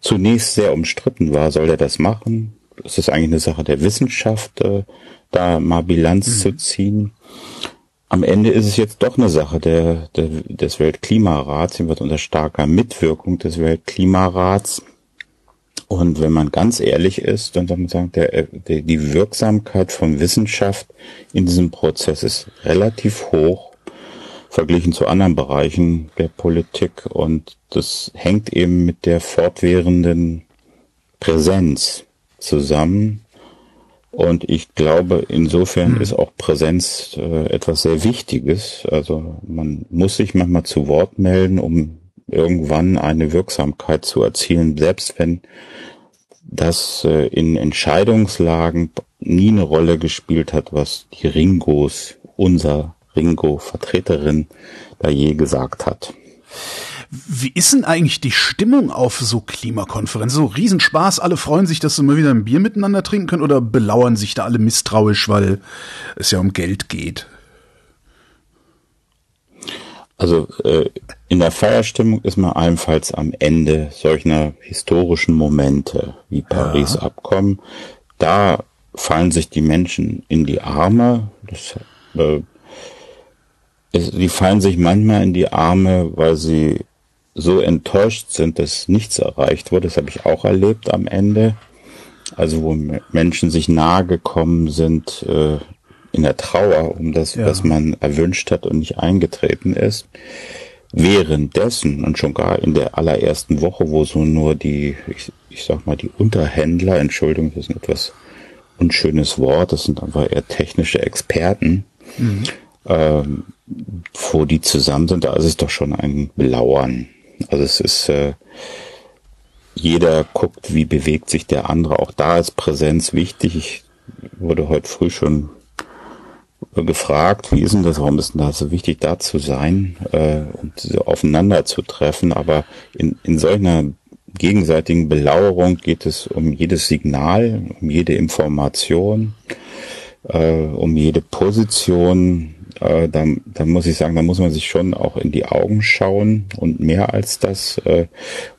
S3: zunächst sehr umstritten war. Soll er das machen? Es ist eigentlich eine Sache der Wissenschaft, äh, da mal Bilanz mhm. zu ziehen am Ende ist es jetzt doch eine Sache der, der, des Weltklimarats, sie wird unter starker Mitwirkung des Weltklimarats. Und wenn man ganz ehrlich ist, dann soll man sagen, der, der, die Wirksamkeit von Wissenschaft in diesem Prozess ist relativ hoch verglichen zu anderen Bereichen der Politik. Und das hängt eben mit der fortwährenden Präsenz zusammen und ich glaube, insofern mhm. ist auch Präsenz äh, etwas sehr Wichtiges. Also man muss sich manchmal zu Wort melden, um irgendwann eine Wirksamkeit zu erzielen, selbst wenn das äh, in Entscheidungslagen nie eine Rolle gespielt hat, was die Ringos, unser Ringo-Vertreterin, da je gesagt hat.
S1: Wie ist denn eigentlich die Stimmung auf so Klimakonferenzen? So Riesenspaß, alle freuen sich, dass sie mal wieder ein Bier miteinander trinken können oder belauern sich da alle misstrauisch, weil es ja um Geld geht?
S3: Also äh, in der Feierstimmung ist man allenfalls am Ende solcher historischen Momente wie Paris-Abkommen. Da fallen sich die Menschen in die Arme. Das, äh, es, die fallen sich manchmal in die Arme, weil sie so enttäuscht sind, dass nichts erreicht wurde. Das habe ich auch erlebt am Ende. Also wo Menschen sich nahe gekommen sind äh, in der Trauer um das, ja. was man erwünscht hat und nicht eingetreten ist. Währenddessen und schon gar in der allerersten Woche, wo so nur die, ich, ich sag mal, die Unterhändler, Entschuldigung, das ist ein etwas unschönes Wort, das sind einfach eher technische Experten, mhm. ähm, wo die zusammen sind, da ist es doch schon ein Belauern. Also es ist, äh, jeder guckt, wie bewegt sich der andere. Auch da ist Präsenz wichtig. Ich wurde heute früh schon gefragt, wie ist denn das, warum ist denn das so wichtig, da zu sein äh, und so aufeinander zu treffen. Aber in, in solcher gegenseitigen Belauerung geht es um jedes Signal, um jede Information, äh, um jede Position, äh, da, da muss ich sagen, da muss man sich schon auch in die Augen schauen und mehr als das. Äh,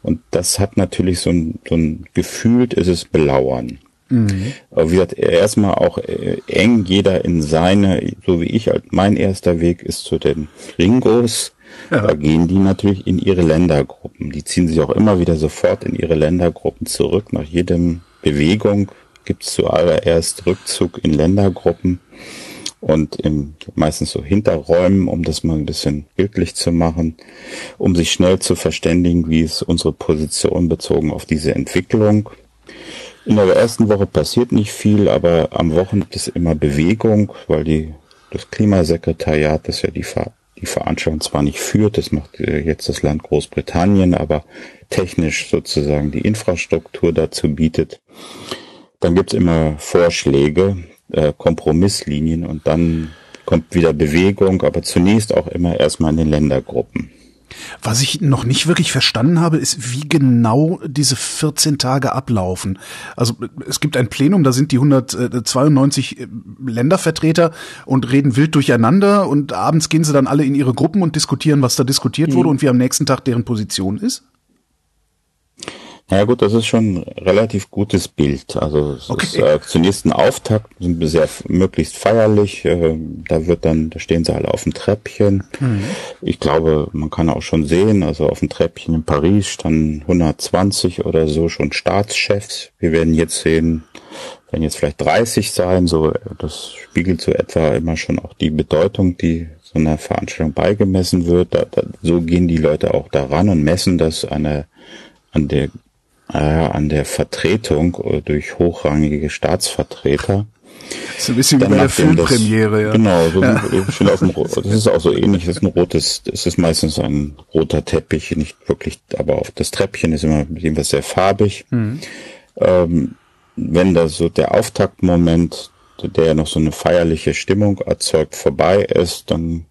S3: und das hat natürlich so ein, so ein gefühlt ist es Belauern. Mhm. Wie gesagt, erstmal auch äh, eng jeder in seine, so wie ich, halt, mein erster Weg ist zu den Ringos. Ja. Da gehen die natürlich in ihre Ländergruppen. Die ziehen sich auch immer wieder sofort in ihre Ländergruppen zurück. Nach jedem Bewegung gibt's zuallererst Rückzug in Ländergruppen und im, meistens so Hinterräumen, um das mal ein bisschen bildlich zu machen, um sich schnell zu verständigen, wie ist unsere Position bezogen auf diese Entwicklung. In der ersten Woche passiert nicht viel, aber am Wochenende ist immer Bewegung, weil die, das Klimasekretariat, das ja die, Ver, die Veranstaltung zwar nicht führt, das macht äh, jetzt das Land Großbritannien, aber technisch sozusagen die Infrastruktur dazu bietet. Dann gibt's immer Vorschläge, äh, Kompromisslinien und dann kommt wieder Bewegung, aber zunächst auch immer erstmal in den Ländergruppen.
S1: Was ich noch nicht wirklich verstanden habe, ist, wie genau diese 14 Tage ablaufen. Also es gibt ein Plenum, da sind die 192 äh, Ländervertreter und reden wild durcheinander und abends gehen sie dann alle in ihre Gruppen und diskutieren, was da diskutiert mhm. wurde und wie am nächsten Tag deren Position ist.
S3: Ja gut, das ist schon ein relativ gutes Bild. Also es okay. ist äh, zunächst ein Auftakt, sind sehr möglichst feierlich. Äh, da wird dann, da stehen sie alle auf dem Treppchen. Mhm. Ich glaube, man kann auch schon sehen, also auf dem Treppchen in Paris standen 120 oder so schon Staatschefs. Wir werden jetzt sehen, werden jetzt vielleicht 30 sein. So, das spiegelt so etwa immer schon auch die Bedeutung, die so einer Veranstaltung beigemessen wird. Da, da, so gehen die Leute auch daran und messen das eine an der an der Vertretung äh, durch hochrangige Staatsvertreter.
S1: Das ist ein bisschen Dann wie bei der Filmpremiere,
S3: ja. Genau, so ja. Ein, auf dem, das ist auch so ähnlich, das ist ein rotes, es ist meistens ein roter Teppich, nicht wirklich, aber auf das Treppchen ist immer mit irgendwas sehr farbig. Mhm. Ähm, wenn da so der Auftaktmoment, der ja noch so eine feierliche Stimmung erzeugt, vorbei ist, dann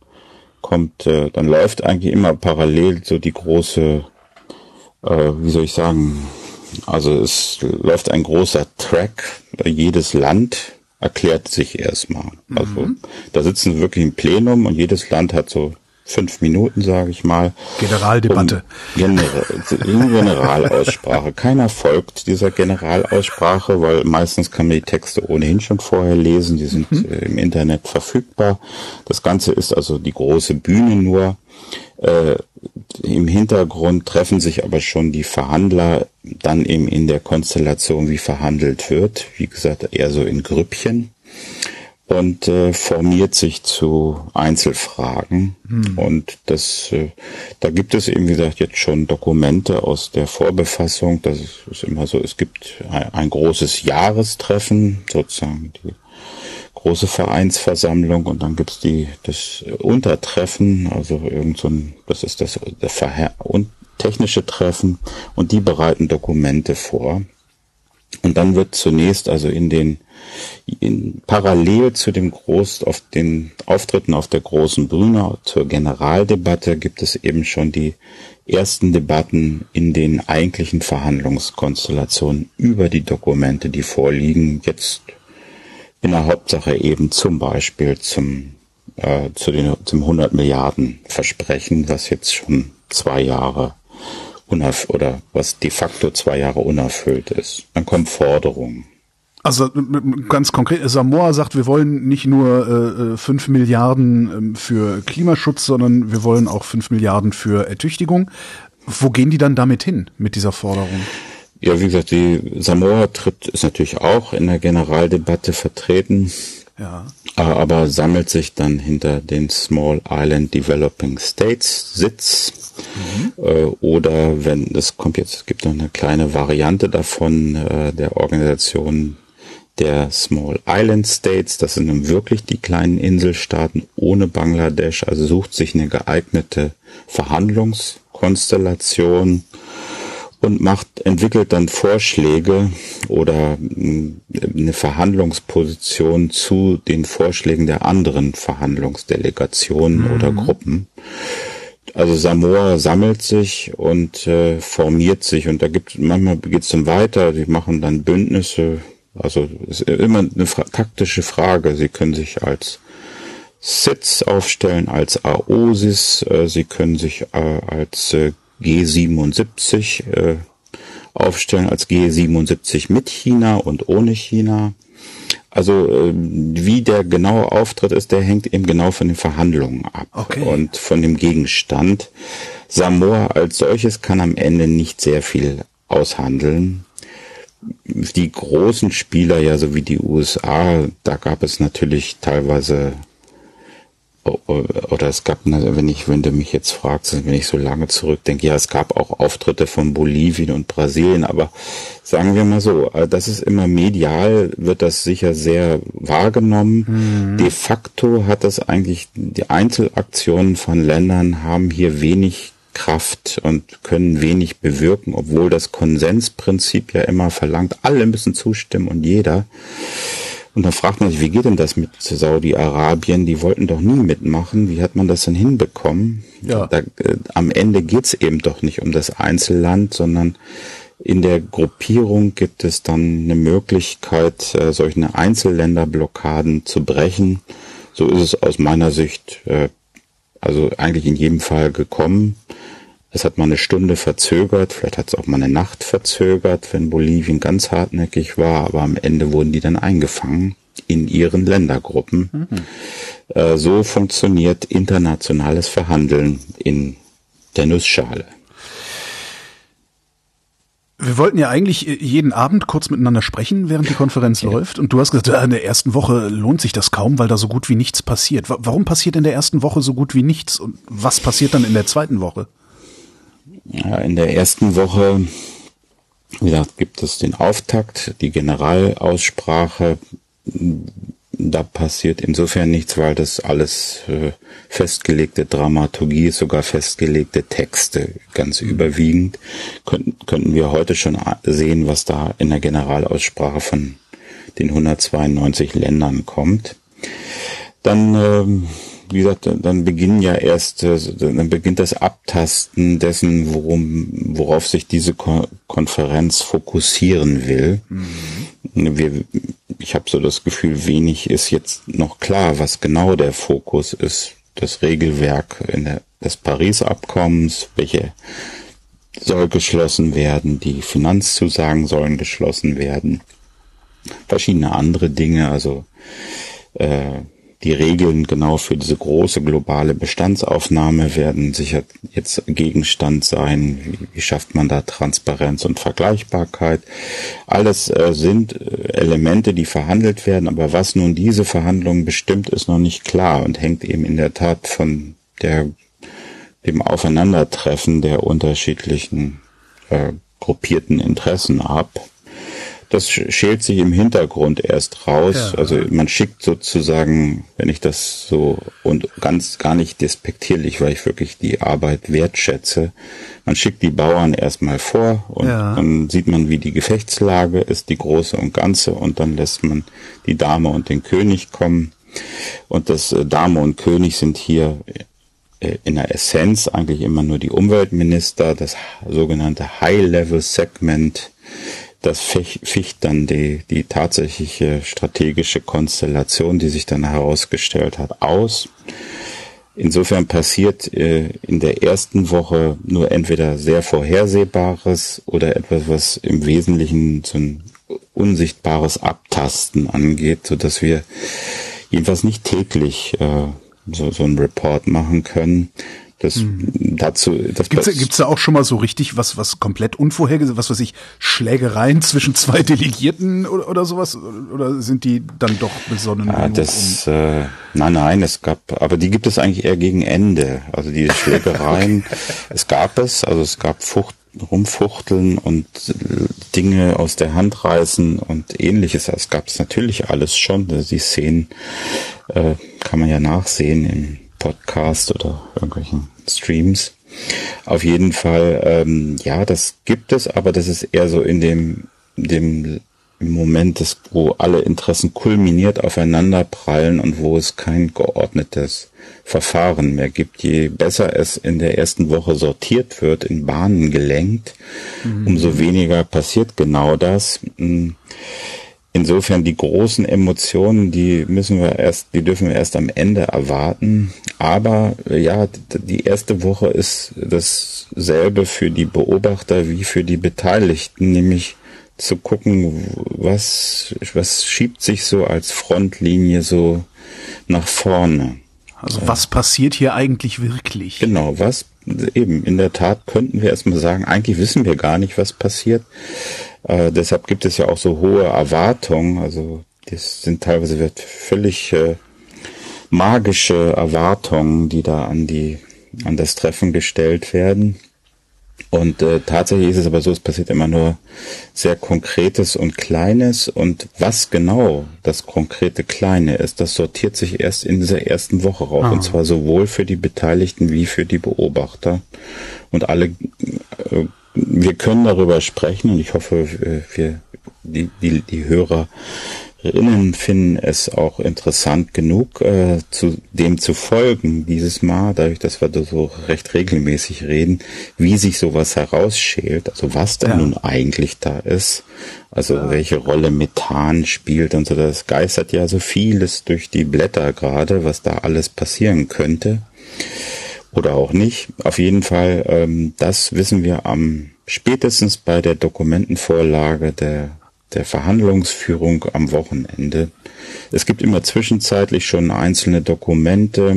S3: kommt, äh, dann läuft eigentlich immer parallel so die große, äh, wie soll ich sagen, also es läuft ein großer Track. Jedes Land erklärt sich erstmal. Also mhm. da sitzen wirklich im Plenum und jedes Land hat so fünf Minuten, sage ich mal.
S1: Generaldebatte.
S3: Um General, Generalaussprache. Keiner folgt dieser Generalaussprache, weil meistens kann man die Texte ohnehin schon vorher lesen. Die sind mhm. Äh, im Internet verfügbar. Das Ganze ist also die große Bühne nur. Äh, Im Hintergrund treffen sich aber schon die Verhandler dann eben in der Konstellation, wie verhandelt wird. Wie gesagt, eher so in Grüppchen und äh, formiert sich zu Einzelfragen. Hm. Und das, äh, da gibt es eben, wie gesagt, jetzt schon Dokumente aus der Vorbefassung. Das ist, ist immer so, es gibt ein, ein, großes Jahrestreffen, sozusagen die große Vereinsversammlung und dann gibt's die das Untertreffen, also irgend so ein, das ist das, der Verher und technische Treffen und die bereiten Dokumente vor. Und dann wird zunächst also in den in, parallel zu dem Groß auf den Auftritten auf der großen Bühne zur Generaldebatte gibt es eben schon die ersten Debatten in den eigentlichen Verhandlungskonstellationen über die Dokumente, die vorliegen. Jetzt in der Hauptsache eben zum Beispiel zum äh, zu den zum 100 Milliarden Versprechen, was jetzt schon zwei Jahre unerf oder was de facto zwei Jahre unerfüllt ist. Dann kommen Forderungen.
S1: Also ganz konkret, Samoa sagt, wir wollen nicht nur äh, 5 Milliarden äh, für Klimaschutz, sondern wir wollen auch 5 Milliarden für Ertüchtigung. Wo gehen die dann damit hin, mit dieser Forderung?
S3: Ja, wie gesagt, die Samoa tritt ist natürlich auch in der Generaldebatte vertreten. Ja. Aber sammelt sich dann hinter den Small Island Developing States Sitz. Mhm. Äh, oder wenn, es kommt jetzt, es gibt noch eine kleine Variante davon, äh, der Organisation der Small Island States, das sind nun wirklich die kleinen Inselstaaten ohne Bangladesch, also sucht sich eine geeignete Verhandlungskonstellation und macht, entwickelt dann Vorschläge oder hm, eine Verhandlungsposition zu den Vorschlägen der anderen Verhandlungsdelegationen mhm. oder Gruppen. Also Samoa sammelt sich und äh, formiert sich und da gibt manchmal geht es dann weiter, die machen dann Bündnisse. Also ist immer eine fra taktische Frage. Sie können sich als Sitz aufstellen, als AOSIS, äh, sie können sich äh, als äh, G77 äh, aufstellen als G77 mit China und ohne China. Also äh, wie der genaue Auftritt ist, der hängt eben genau von den Verhandlungen ab okay. und von dem Gegenstand. Samoa als solches kann am Ende nicht sehr viel aushandeln. Die großen Spieler, ja so wie die USA, da gab es natürlich teilweise oder es gab, wenn ich, wenn du mich jetzt fragst, wenn ich so lange zurückdenke, ja, es gab auch Auftritte von Bolivien und Brasilien, aber sagen wir mal so, äh, das ist immer medial, wird das sicher sehr wahrgenommen. Mhm. De facto hat das eigentlich, die Einzelaktionen von Ländern haben hier wenig Kraft und können wenig bewirken, obwohl das Konsensprinzip ja immer verlangt, alle müssen zustimmen und jeder. Und dann fragt man sich, wie geht denn das mit Saudi-Arabien? Die wollten doch nie mitmachen. Wie hat man das denn hinbekommen? Ja. Da, äh, am Ende geht's eben doch nicht um das Einzelland, sondern in der Gruppierung gibt es dann eine Möglichkeit, äh, solche Einzelländerblockaden zu brechen. So ist es aus meiner Sicht äh, also eigentlich in jedem Fall gekommen. Es hat mal eine Stunde verzögert, vielleicht hat es auch mal eine Nacht verzögert, wenn Bolivien ganz hartnäckig war, aber am Ende wurden die dann eingefangen in ihren Ländergruppen. Mhm. Äh, so funktioniert internationales Verhandeln in der Nussschale.
S1: Wir wollten ja eigentlich jeden Abend kurz miteinander sprechen, während die Konferenz ja. läuft. Und du hast gesagt, in der ersten Woche lohnt sich das kaum, weil da so gut wie nichts passiert. Warum passiert in der ersten Woche so gut wie nichts? Und was passiert dann in der zweiten Woche?
S3: Ja, in der ersten Woche, wie gesagt, gibt es den Auftakt, die Generalaussprache. Da passiert insofern nichts, weil das alles äh, festgelegte Dramaturgie ist, sogar festgelegte Texte, ganz mhm. überwiegend. Könnten, könnten wir heute schon sehen, was da in der Generalaussprache von den 192 Ländern kommt. Dann ähm, wie gesagt, dann beginnen ja erst, äh, dann beginnt das Abtasten dessen, worum, worauf sich diese Konferenz fokussieren will. Mhm. Wir, ich habe so das Gefühl, wenig ist jetzt noch klar, was genau der Fokus ist. Das Regelwerk in der, des Paris-Abkommens, welche soll geschlossen werden, die Finanzzusagen sollen geschlossen werden, verschiedene andere Dinge, also äh, die Regeln genau für diese große globale Bestandsaufnahme werden sicher jetzt Gegenstand sein. Wie, wie schafft man da Transparenz und Vergleichbarkeit? Alles äh, sind äh, Elemente, die verhandelt werden, aber was nun diese Verhandlungen bestimmt, ist noch nicht klar und hängt eben in der Tat von der, dem Aufeinandertreffen der unterschiedlichen äh, gruppierten Interessen ab. Das schält sich im Hintergrund erst raus. Ja. Also man schickt sozusagen, wenn ich das so und ganz gar nicht despektierlich, weil ich wirklich die Arbeit wertschätze, man schickt die Bauern erstmal vor und ja. dann sieht man, wie die Gefechtslage ist, die große und ganze, und dann lässt man die Dame und den König kommen. Und das äh, Dame und König sind hier äh, in der Essenz eigentlich immer nur die Umweltminister, das sogenannte High-Level-Segment das ficht dann die, die tatsächliche strategische Konstellation, die sich dann herausgestellt hat, aus. Insofern passiert äh, in der ersten Woche nur entweder sehr Vorhersehbares oder etwas, was im Wesentlichen so ein unsichtbares Abtasten angeht, so dass wir jedenfalls nicht täglich äh, so, so einen Report machen können. Das hm. dazu. Das
S1: gibt's, gibt's da auch schon mal so richtig was, was komplett unvorhergesehen, was weiß ich, Schlägereien zwischen zwei Delegierten oder, oder sowas? Oder sind die dann doch besonnen?
S3: Ja, das, um äh, nein, nein, es gab, aber die gibt es eigentlich eher gegen Ende. Also diese Schlägereien, okay. es gab es, also es gab Fucht, rumfuchteln und Dinge aus der Hand reißen und ähnliches. Das gab es natürlich alles schon. Die Szenen äh, kann man ja nachsehen Podcast oder irgendwelchen Streams. Auf jeden Fall, ähm, ja, das gibt es, aber das ist eher so in dem, dem Moment, des, wo alle Interessen kulminiert aufeinander prallen und wo es kein geordnetes Verfahren mehr gibt. Je besser es in der ersten Woche sortiert wird, in Bahnen gelenkt, mhm. umso weniger passiert genau das. Insofern die großen Emotionen, die müssen wir erst, die dürfen wir erst am Ende erwarten. Aber ja, die erste Woche ist dasselbe für die Beobachter wie für die Beteiligten, nämlich zu gucken, was, was schiebt sich so als Frontlinie so nach vorne.
S1: Also was passiert hier eigentlich wirklich?
S3: Genau, was eben in der Tat könnten wir erstmal sagen, eigentlich wissen wir gar nicht, was passiert. Äh, deshalb gibt es ja auch so hohe Erwartungen. Also das sind teilweise völlig äh, magische Erwartungen, die da an die an das Treffen gestellt werden. Und äh, tatsächlich ist es aber so, es passiert immer nur sehr Konkretes und Kleines. Und was genau das konkrete Kleine ist, das sortiert sich erst in dieser ersten Woche raus. Ah. Und zwar sowohl für die Beteiligten wie für die Beobachter. Und alle äh, wir können darüber sprechen und ich hoffe, wir, die, die, die Hörerinnen finden es auch interessant genug, äh, zu dem zu folgen dieses Mal, dadurch, dass wir da so recht regelmäßig reden, wie sich sowas herausschält, also was denn ja. nun eigentlich da ist, also ja. welche Rolle Methan spielt und so, das geistert ja so vieles durch die Blätter gerade, was da alles passieren könnte oder auch nicht. Auf jeden Fall, ähm, das wissen wir am spätestens bei der Dokumentenvorlage der der Verhandlungsführung am Wochenende. Es gibt immer zwischenzeitlich schon einzelne Dokumente.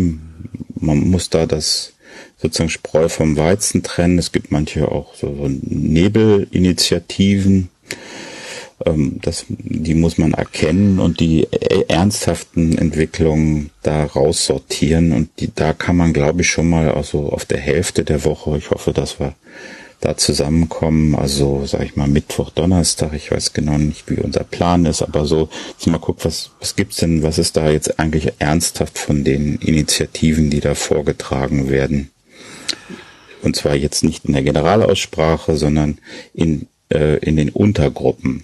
S3: Man muss da das sozusagen Spreu vom Weizen trennen. Es gibt manche auch so, so Nebelinitiativen. Ähm, das, die muss man erkennen und die e-, ernsthaften Entwicklungen da raussortieren. Und die, da kann man, glaube ich, schon mal also auf der Hälfte der Woche, ich hoffe, dass wir da zusammenkommen, also sag ich mal Mittwoch, Donnerstag, ich weiß genau nicht, wie unser Plan ist, aber so, dass mal guckt, was, was gibt's denn, was ist da jetzt eigentlich ernsthaft von den Initiativen, die da vorgetragen werden? Und zwar jetzt nicht in der Generalaussprache, sondern in, äh, in den Untergruppen.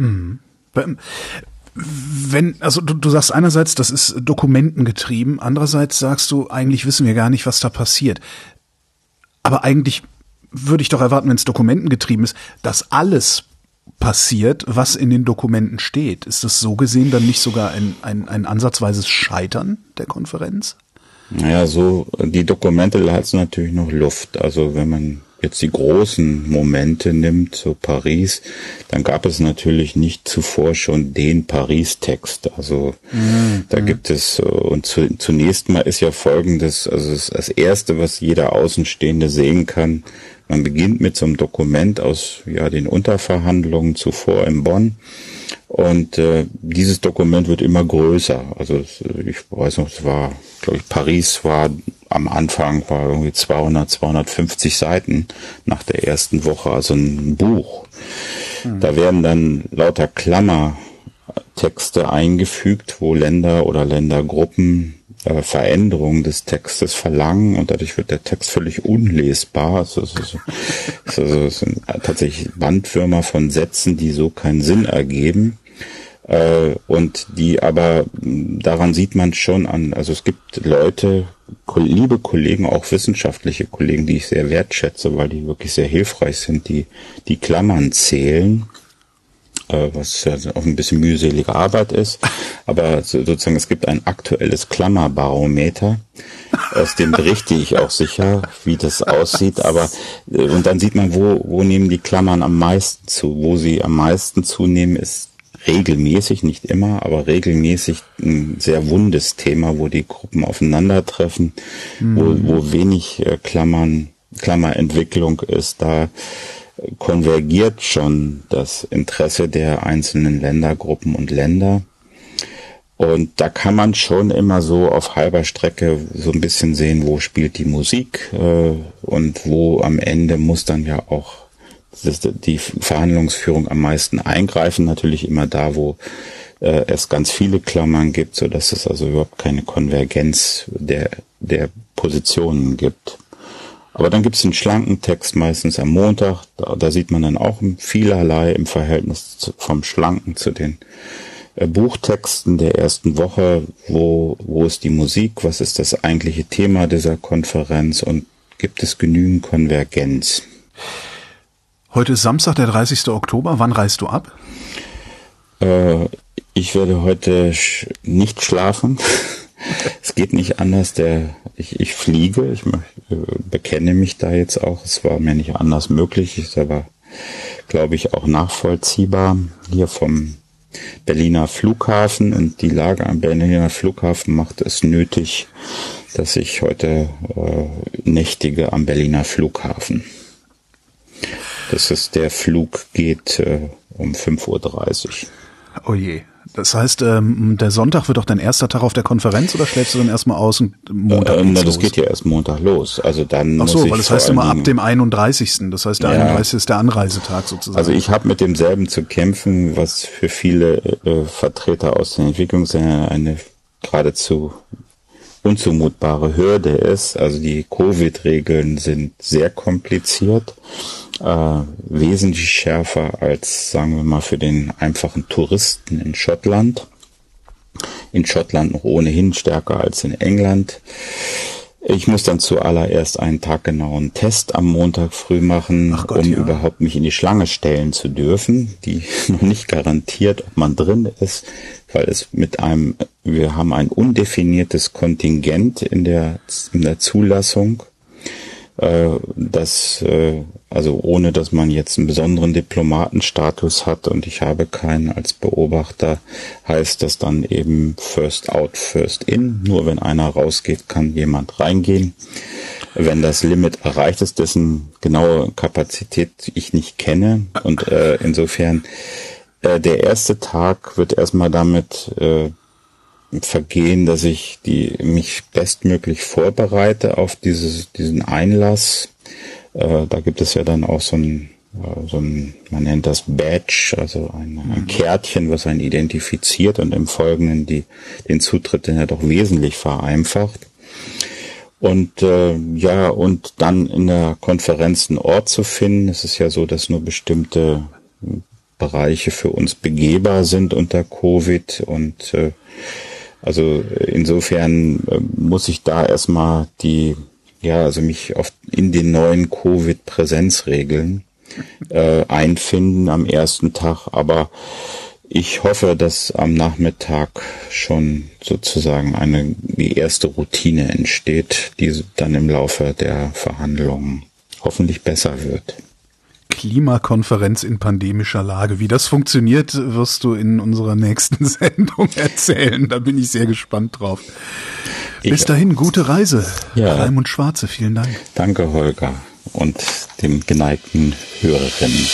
S1: Hm. Wenn, also du, du sagst einerseits, das ist dokumentengetrieben, andererseits sagst du, eigentlich wissen wir gar nicht, was da passiert. Aber eigentlich würde ich doch erwarten, wenn es dokumentengetrieben ist, dass alles passiert, was in den Dokumenten steht. Ist das so gesehen dann nicht sogar ein, ein, ein ansatzweises Scheitern der Konferenz?
S3: Naja, so, die Dokumente lassen natürlich noch Luft. Also wenn man jetzt die großen Momente nimmt, so Paris, dann gab es natürlich nicht zuvor schon den Paris-Text. Also mhm. da gibt es, und zu, zunächst mal ist ja folgendes, also das erste, was jeder Außenstehende sehen kann, man beginnt mit so einem Dokument aus ja den Unterverhandlungen zuvor in Bonn und äh, dieses Dokument wird immer größer. Also ich weiß noch, es war, glaube ich, Paris war am Anfang war irgendwie 200, 250 Seiten nach der ersten Woche, also ein Buch. Mhm. Da werden dann lauter Klammertexte eingefügt, wo Länder oder Ländergruppen äh, Veränderung des Textes verlangen und dadurch wird der Text völlig unlesbar. Es, ist, es, ist, es sind tatsächlich Bandwürmer von Sätzen, die so keinen Sinn ergeben äh, und die aber daran sieht man schon an, also es gibt Leute, liebe Kollegen, auch wissenschaftliche Kollegen, die ich sehr wertschätze, weil die wirklich sehr hilfreich sind, die die Klammern zählen äh, was ja auch ein bisschen mühselige Arbeit ist. Aber sozusagen, es gibt ein aktuelles Klammerbarometer. Aus dem berichte ich auch sicher, wie das aussieht. Aber äh, und dann sieht man, wo, wo nehmen die Klammern am meisten zu. Wo sie am meisten zunehmen, ist regelmäßig, nicht immer, aber regelmäßig ein sehr wundes Thema, wo die Gruppen aufeinandertreffen, mhm. wo, wo wenig äh, Klammern, Klammerentwicklung ist. Da konvergiert schon das Interesse der einzelnen Ländergruppen und Länder. Und da kann man schon immer so auf halber Strecke so ein bisschen sehen, wo spielt die Musik äh, und wo am Ende muss dann ja auch die Verhandlungsführung am meisten eingreifen. Natürlich immer da, wo äh, es ganz viele Klammern gibt, so dass es also überhaupt keine Konvergenz der, der Positionen gibt. Aber dann gibt es einen schlanken Text meistens am Montag. Da, da sieht man dann auch vielerlei im Verhältnis zu, vom schlanken zu den äh, Buchtexten der ersten Woche. Wo, wo ist die Musik? Was ist das eigentliche Thema dieser Konferenz? Und gibt es genügend Konvergenz?
S1: Heute ist Samstag, der 30. Oktober. Wann reist du ab?
S3: Äh, ich werde heute sch nicht schlafen. es geht nicht anders. Der, ich, ich fliege, ich äh, bekenne mich da jetzt auch. Es war mir nicht anders möglich. Es war, glaube ich, auch nachvollziehbar hier vom Berliner Flughafen und die Lage am Berliner Flughafen macht es nötig, dass ich heute äh, nächtige am Berliner Flughafen. Das ist der Flug geht äh, um 5.30 Uhr.
S1: Oh je. Das heißt, ähm, der Sonntag wird doch dein erster Tag auf der Konferenz oder schläfst du dann erstmal aus und
S3: Montag äh, na, Das los? geht ja erst Montag los. Also dann
S1: Ach so, weil das heißt immer ab dem 31. Das heißt, der ja, 31. ist der Anreisetag sozusagen.
S3: Also ich habe mit demselben zu kämpfen, was für viele äh, Vertreter aus den Entwicklungsländern eine geradezu unzumutbare Hürde ist. Also die Covid-Regeln sind sehr kompliziert äh, wesentlich schärfer als, sagen wir mal, für den einfachen Touristen in Schottland. In Schottland noch ohnehin stärker als in England. Ich muss dann zuallererst einen taggenauen Test am Montag früh machen, Gott, um ja. überhaupt mich in die Schlange stellen zu dürfen, die noch nicht garantiert, ob man drin ist, weil es mit einem, wir haben ein undefiniertes Kontingent in der, in der Zulassung dass, äh, also ohne dass man jetzt einen besonderen Diplomatenstatus hat und ich habe keinen als Beobachter, heißt das dann eben First Out, First In. Nur wenn einer rausgeht, kann jemand reingehen. Wenn das Limit erreicht ist, dessen genaue Kapazität ich nicht kenne und äh, insofern äh, der erste Tag wird erstmal damit äh, Vergehen, dass ich die, mich bestmöglich vorbereite auf dieses, diesen Einlass. Äh, da gibt es ja dann auch so ein, äh, so ein, man nennt das Badge, also ein, ein mhm. Kärtchen, was einen identifiziert und im Folgenden die, den Zutritt dann ja doch wesentlich vereinfacht. Und äh, ja, und dann in der Konferenz einen Ort zu finden. Es ist ja so, dass nur bestimmte Bereiche für uns begehbar sind unter Covid und äh, also insofern äh, muss ich da erstmal die, ja, also mich auf, in den neuen Covid-Präsenzregeln äh, einfinden am ersten Tag. Aber ich hoffe, dass am Nachmittag schon sozusagen eine, die erste Routine entsteht, die dann im Laufe der Verhandlungen hoffentlich besser wird.
S1: Klimakonferenz in pandemischer Lage. Wie das funktioniert, wirst du in unserer nächsten Sendung erzählen. Da bin ich sehr gespannt drauf. Ich Bis dahin, gute Reise. Ja. Raimund Schwarze, vielen Dank.
S3: Danke, Holger und dem geneigten Hörerinnen.